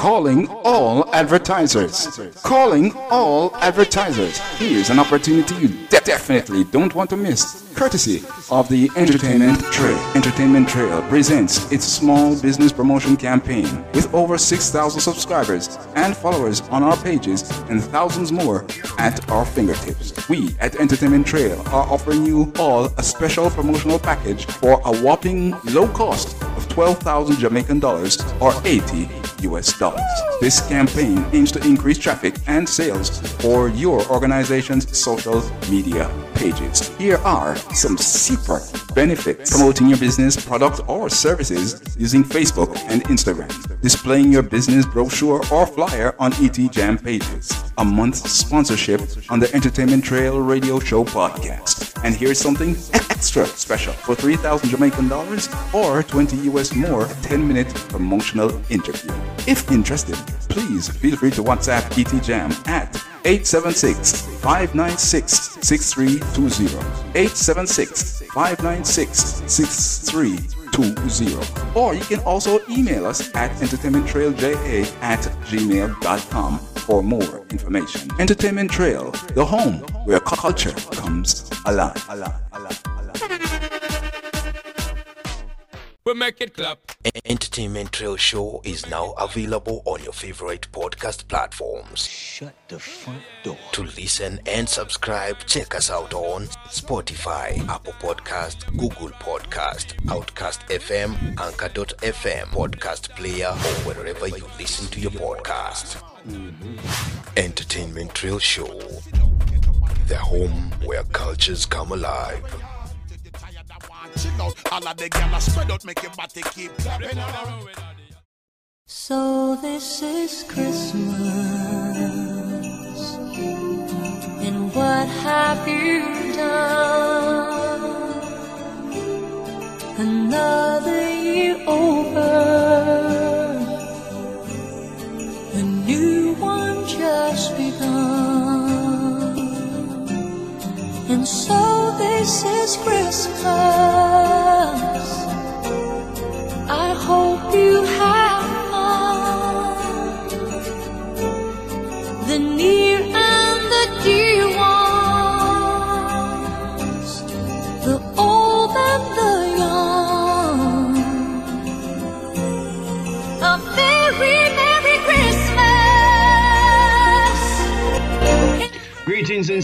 Calling all advertisers. Calling all advertisers. Here's an opportunity you de- definitely don't want to miss. Courtesy of the Entertainment Trail. Entertainment Trail presents its small business promotion campaign with over 6,000 subscribers and followers on our pages and thousands more at our fingertips. We at Entertainment Trail are offering you all a special promotional package for a whopping low cost of 12,000 Jamaican dollars or 80 US dollars. This campaign aims to increase traffic and sales for your organization's social media pages. Here are some super benefits promoting your business, product, or services using Facebook and Instagram, displaying your business brochure or flyer on ET Jam pages, a month sponsorship on the Entertainment Trail Radio Show podcast. And here's something extra special for 3,000 Jamaican dollars or 20 US more, 10 minute promotional interview. If interested, please feel free to WhatsApp ET Jam at 876 596 6320. 876 596 6320. Or you can also email us at entertainmenttrailja at gmail.com for more information. Entertainment Trail, the home where culture comes alive. We make it clap. Entertainment Trail Show is now available on your favorite podcast platforms. Shut the front door. To listen and subscribe, check us out on Spotify, Apple Podcast, Google Podcast, Outcast FM, Anchor.fm, Podcast Player, or wherever you listen to your podcast. Mm-hmm. Entertainment Trail Show, the home where cultures come alive. Chill out. All of the spread out, make your body keep clapping. So this is Christmas, and what have you done? Another year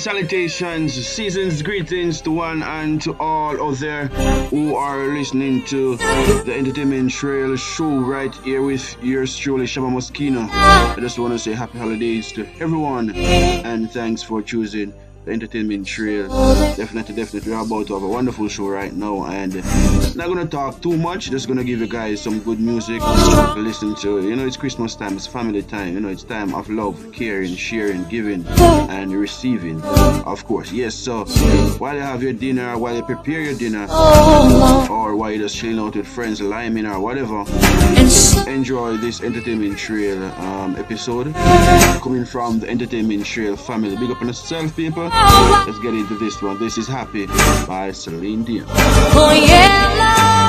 salutations, season's greetings to one and to all out there who are listening to the Entertainment Trail show right here with yours truly, Shabba Muskeno. I just want to say happy holidays to everyone and thanks for choosing the Entertainment Trail. Definitely, definitely, we're about to have a wonderful show right now and not gonna talk too much, just gonna give you guys some good music to listen to. You know, it's Christmas time, it's family time, you know, it's time of love, caring, sharing, giving, and receiving, of course. Yes, so while you have your dinner, while you prepare your dinner, or while you're just chilling out with friends, liming or whatever, enjoy this Entertainment Trail um, episode coming from the Entertainment Trail family. Big up on yourself, people. Let's get into this one. This is Happy by Celine Dion. For yellow and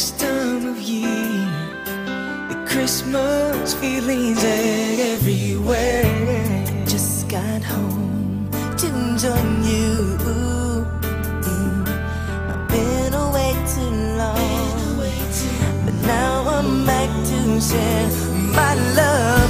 this time of year. The Christmas feelings everywhere. Just got home, didn't you. I've been away too long But now I'm back to share my love.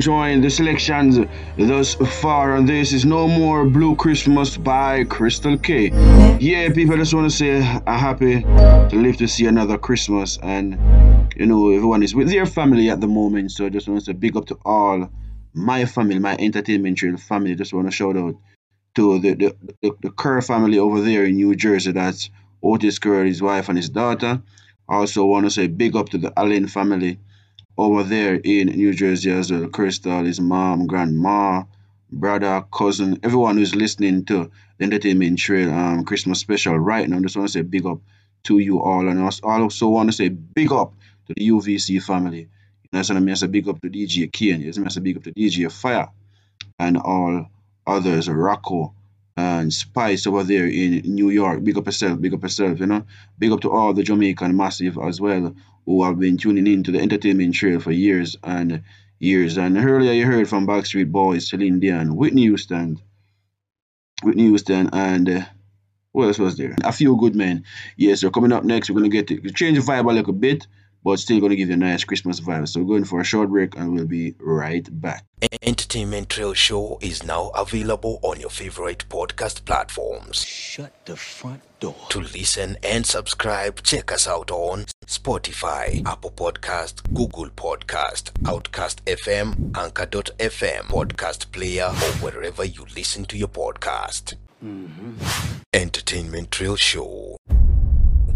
Enjoying the selections thus far, and this is No More Blue Christmas by Crystal K. Yeah, people, just want to say I'm happy to live to see another Christmas, and you know, everyone is with their family at the moment, so I just want to say big up to all my family, my entertainment family. Just want to shout out to the, the, the, the Kerr family over there in New Jersey. That's Otis Kerr, his wife, and his daughter. Also, want to say big up to the Allen family over there in New Jersey as well. Crystal, his mom, grandma, brother, cousin, everyone who's listening to the Entertainment Trail um, Christmas special right now. I Just want to say big up to you all. And I also- want to say big up to the UVC family. You know, so I say big up to DJ Kane. Yes, I say big up to DJ Fire and all others, Rocco and Spice over there in New York. Big up yourself, big up yourself, you know. Big up to all the Jamaican massive as well who have been tuning in to the entertainment trail for years and years. And earlier you heard from Backstreet Boys, Celine Dion, Whitney Houston, Whitney Houston, and uh, what else was there? A few good men. Yes, so coming up next, we're gonna get to change the vibe a little bit, but still gonna give you a nice Christmas vibe. So we're going for a short break, and we'll be right back. Entertainment Trail Show is now available on your favorite podcast platforms. Shut the front door. To listen and subscribe, check us out on Spotify, Apple Podcast, Google Podcast, Outcast FM, Anchor.fm, Podcast Player, or wherever you listen to your podcast. Mm-hmm. Entertainment Trail Show,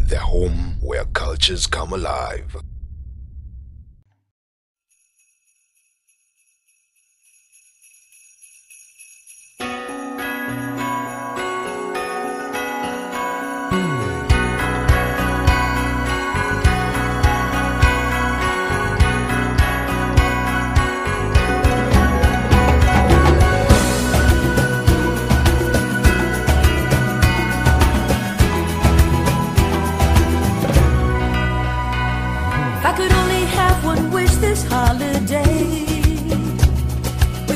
the home where cultures come alive.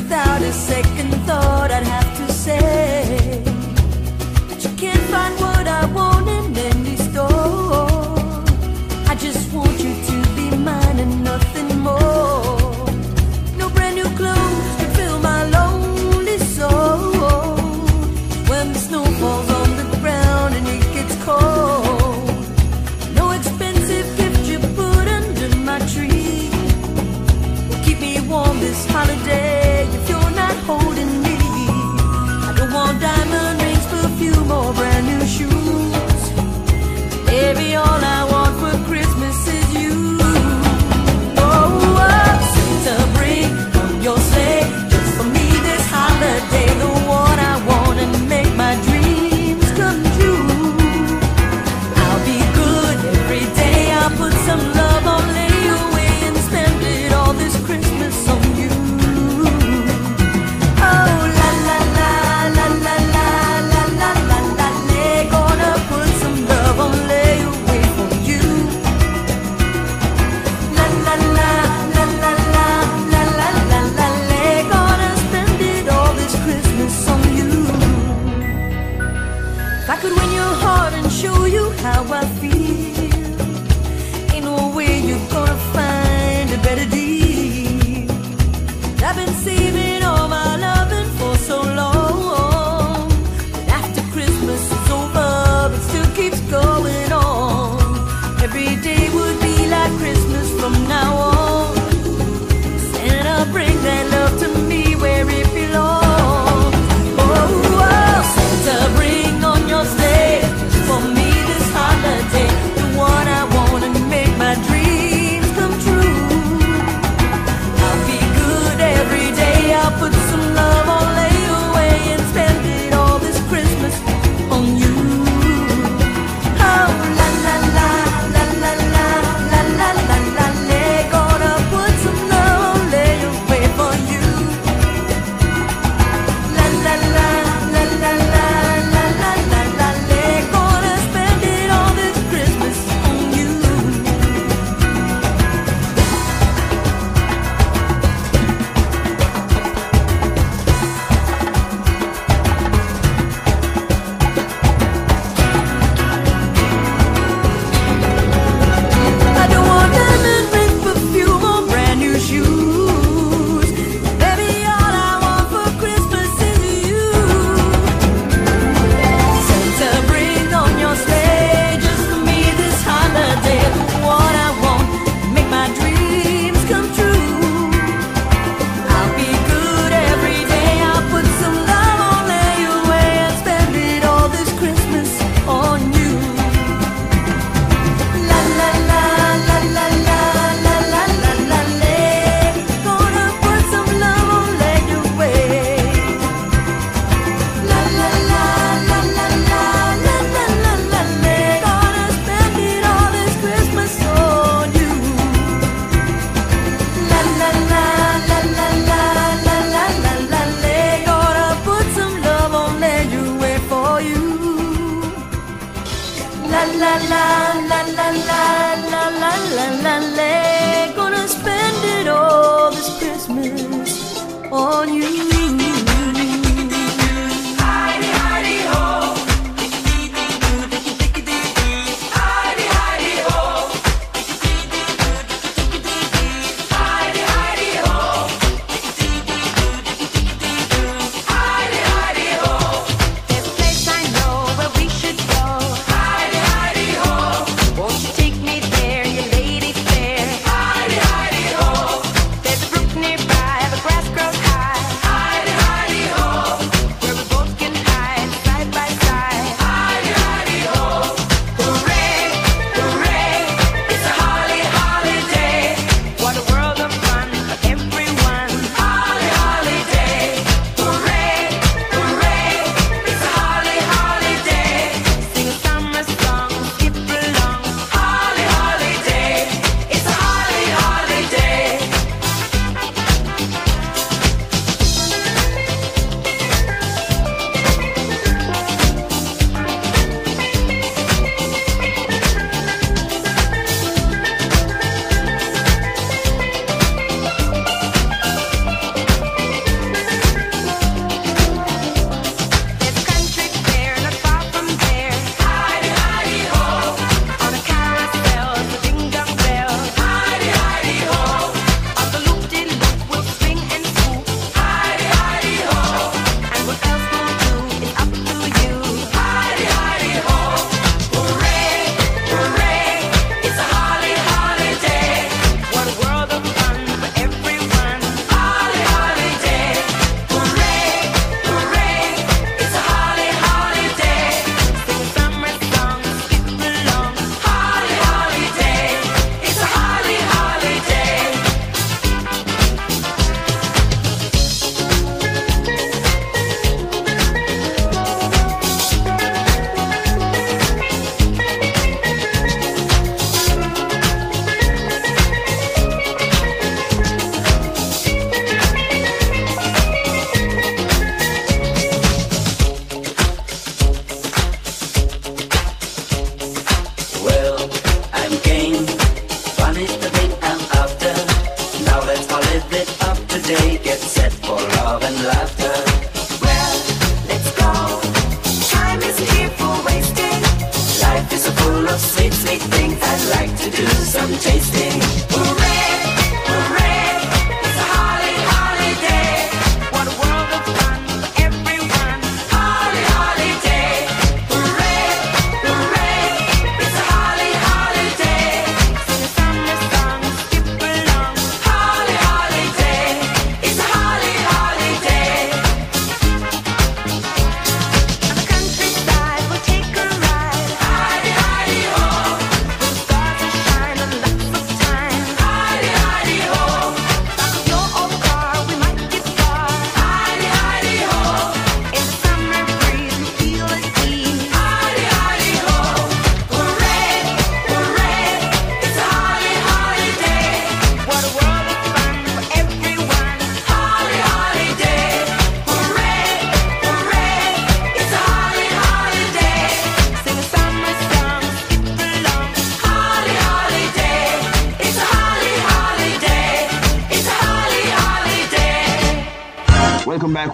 without a second thought I'd have to say. That you can't find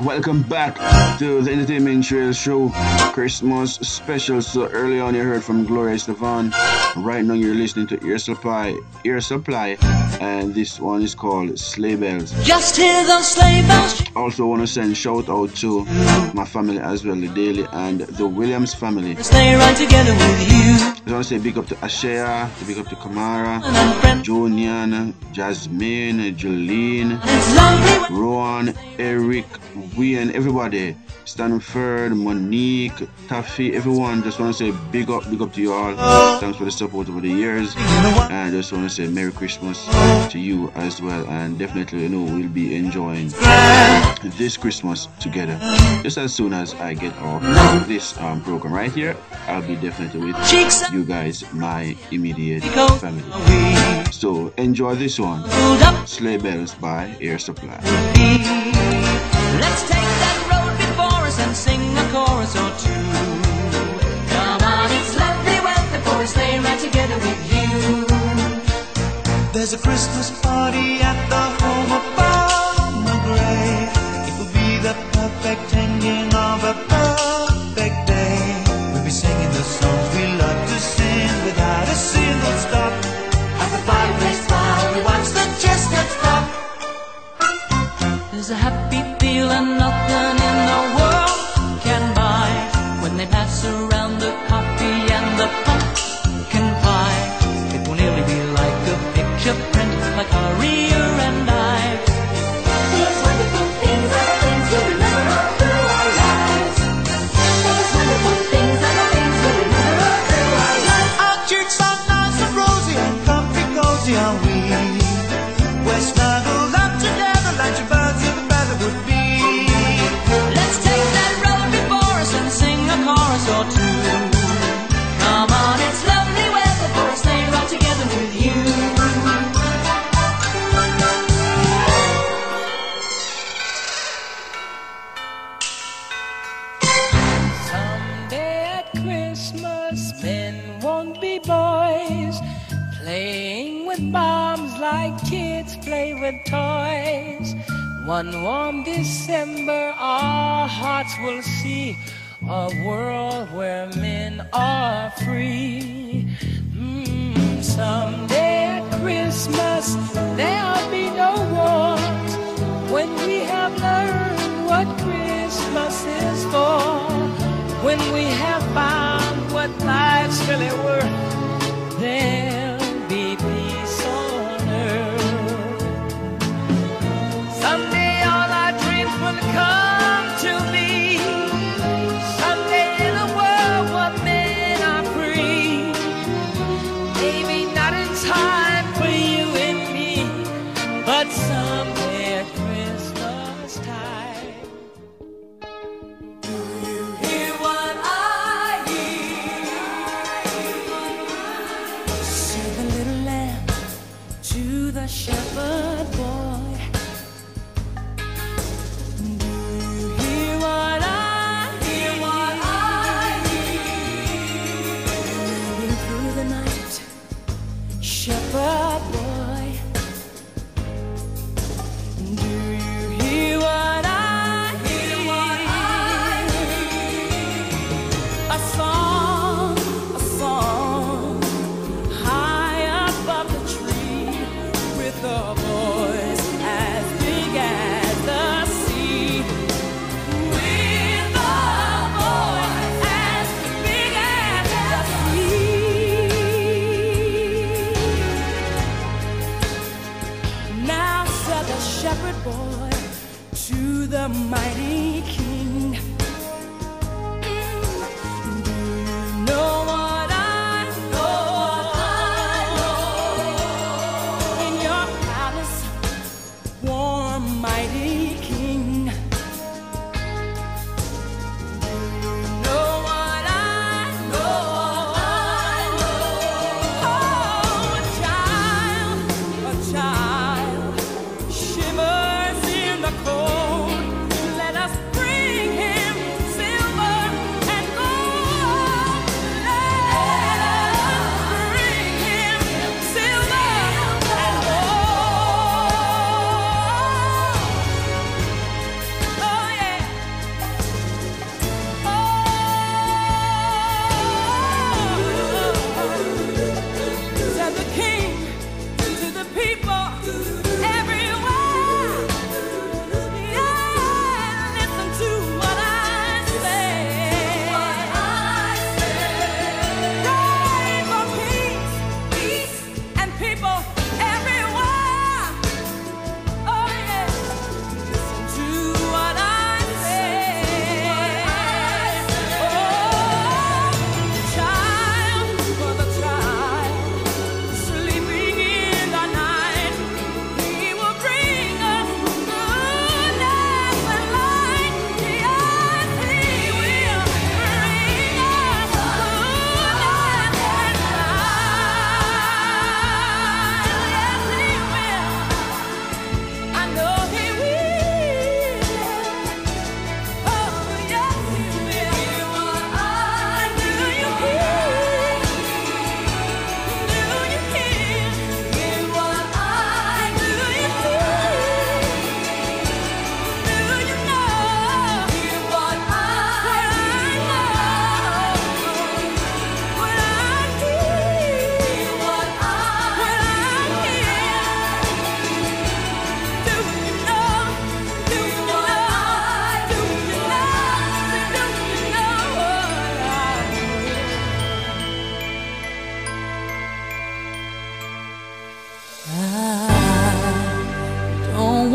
welcome back to the Entertainment Trail Show Christmas special. So early on you heard from Gloria Estefan. Right now you're listening to Air Supply, Air Supply, and this one is called Sleigh Bells. Just hear those sleigh bells. Also want to send shout out to my family as well, the Daily and the Williams family. Stay right together with you. I want to say big up to Ashea, big up to Kamara, Jonian, Jasmine, Jolene, Rowan, Eric, we and everybody. Stanford, Monique, Taffy, everyone. Just want to say big up, big up to you all. Thanks for the support over the years. And I just want to say Merry Christmas to you as well. And definitely, you know, we'll be enjoying this Christmas together. Just as soon as I get off this um, program right here, I'll be definitely with you guys, my immediate family. So enjoy this one. Sleigh Bells by Air Supply. Let's take that road before us and sing a chorus or two. Come on, it's lovely weather for a sleigh ride together with you. There's a Christmas party at the home of Farmer Gray. It will be the perfect ending of a perfect day. We'll be singing the songs we love to sing without a single stop. At the fireplace while we watch the chestnuts pop. There's a happy feeling nothing with toys. One warm December, our hearts will see a world where men are free. Mm, someday at Christmas, there'll be no wars when we have learned what Christmas is for. When we have found what life's really worth,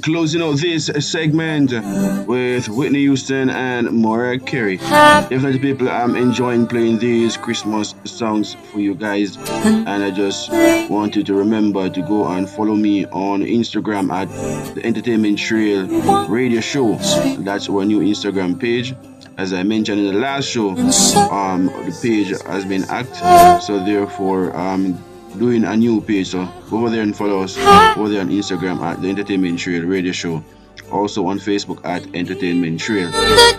Closing out this segment with Whitney Houston and Mariah Carey. Definitely, people, I'm enjoying playing these Christmas songs for you guys, and I just want you to remember to go and follow me on Instagram at the Entertainment Trail Radio Show. That's our new Instagram page. As I mentioned in the last show, um, the page has been hacked, so therefore, um, doing a new page. So go over there and follow us over there on Instagram at the Entertainment Trail Radio Show. Also on Facebook at Entertainment Trail.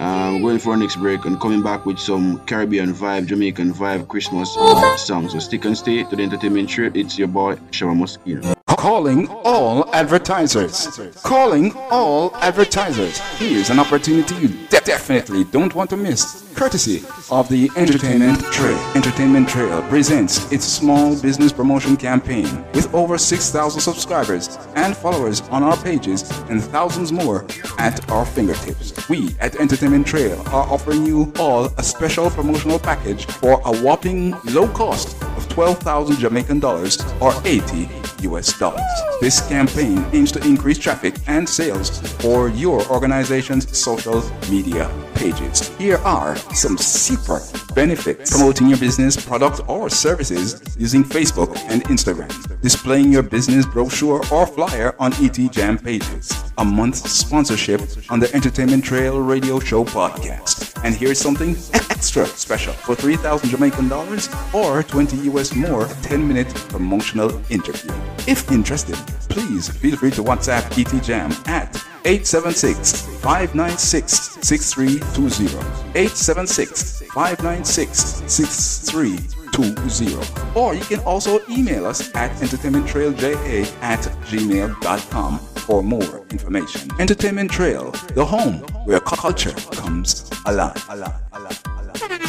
Um, going for our next break and coming back with some Caribbean vibe, Jamaican vibe Christmas songs. So stick and stay to the Entertainment Trail. It's your boy Shabba Muskeno. Calling all advertisers. Calling all advertisers. Here's an opportunity you de- definitely don't want to miss. Courtesy of the Entertainment Trail. Entertainment Trail presents its small business promotion campaign with over 6,000 subscribers and followers on our pages and thousands more at our fingertips. We at Entertainment Trail are offering you all a special promotional package for a whopping low cost 12,000 Jamaican dollars or 80 US dollars. This campaign aims to increase traffic and sales for your organization's social media pages. Here are some secret benefits promoting your business, product, or services using Facebook and Instagram. Displaying your business brochure or flyer on ET Jam pages. A month sponsorship on the Entertainment Trail Radio Show podcast. And here's something extra special. For 3,000 Jamaican dollars or 20 US more 10 minute promotional interview. If interested, please feel free to WhatsApp ET Jam at 876 596 6320. 876 596 6320. Or you can also email us at entertainmenttrailja at gmail.com for more information. Entertainment Trail, the home where culture comes alive.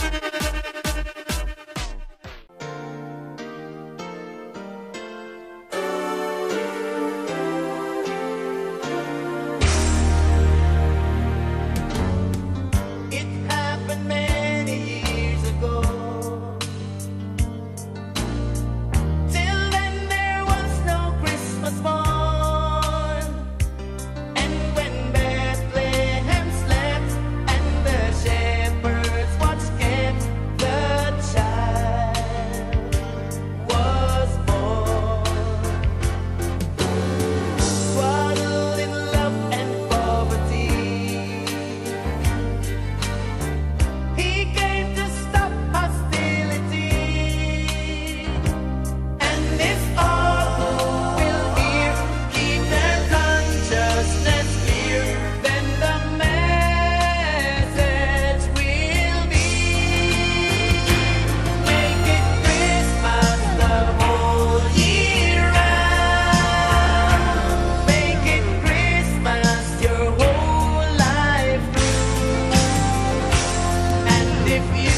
for you.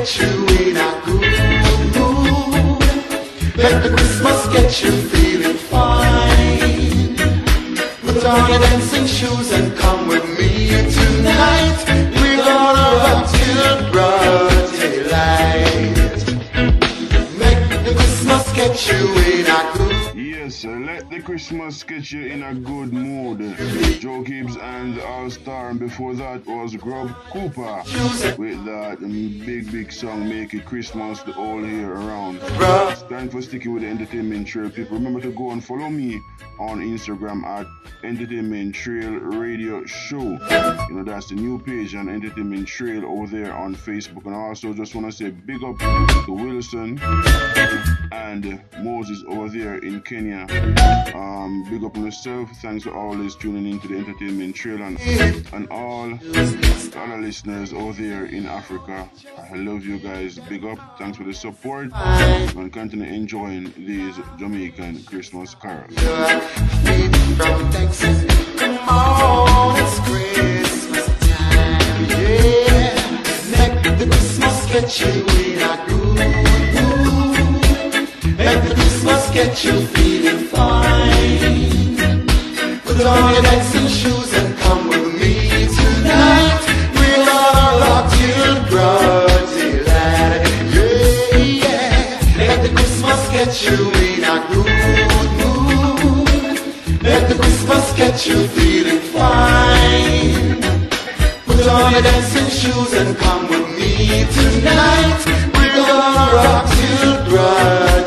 Get you in a good mood. Let the Christmas get you feeling fine. Put on your dancing shoes and come with me tonight. We're gonna rock till broad daylight. Make the Christmas get you in the Christmas you in a good mood. Joe Gibbs and All Star, and before that was Grub Cooper with that big, big song, Make It Christmas the All year around. Thanks for sticking with the entertainment trail. People, remember to go and follow me on Instagram at Entertainment Trail Radio Show. You know, that's the new page on Entertainment Trail over there on Facebook. And I also just want to say big up to Wilson and Moses over there in Kenya. Um, big up on yourself. Thanks for always tuning into the entertainment trail and, and all other listeners over there in Africa. I love you guys. Big up. Thanks for the support and continue enjoying these Jamaican Christmas carols. Christmas in. Christmas get you feeling fine. Put on your dancing shoes and come with me tonight. We're gonna rock till broad daylight, yeah, yeah. Make the Christmas get you in a good mood. Let the Christmas get you feeling fine. Put on your dancing shoes and come with me tonight. We're gonna rock till broad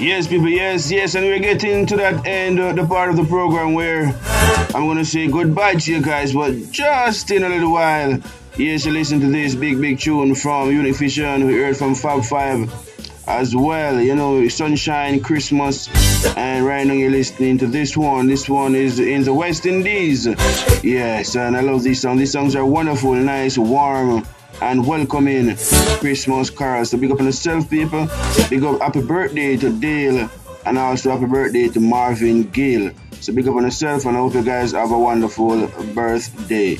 Yes, people, yes, yes, and we're getting to that end of the part of the program where I'm gonna say goodbye to you guys, but just in a little while, yes, you listen to this big, big tune from Univision, we heard from Fab Five as well, you know, Sunshine, Christmas, and right now you're listening to this one. This one is in the West Indies, yes, and I love these songs. These songs are wonderful, nice, warm and welcome in Christmas Carols. So big up on yourself, people. Big up happy birthday to Dale and also happy birthday to Marvin Gill. So big up on yourself and I hope you guys have a wonderful birthday.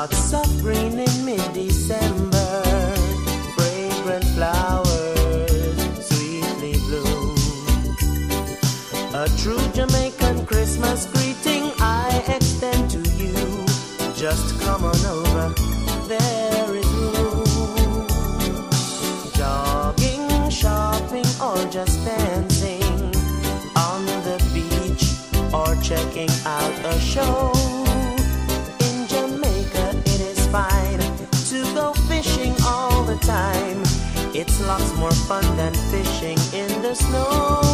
Lots of green in mid-December, fragrant flowers sweetly bloom. A true Jamaican Christmas greeting I extend to you. Just come on over, there is room. Jogging, shopping, or just dancing on the beach or checking out a show. snow.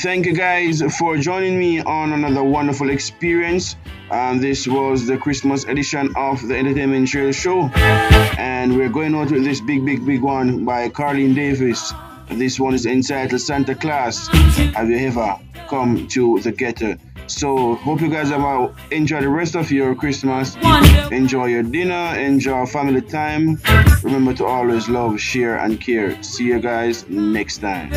Thank you guys for joining me on another wonderful experience. Um, this was the Christmas edition of the Entertainment Trail Show. And we're going out with this big, big, big one by Carlene Davis. This one is entitled Santa Claus. Have you ever come to the ghetto? So, hope you guys have enjoy the rest of your Christmas. Enjoy your dinner, enjoy family time. Remember to always love, share, and care. See you guys next time.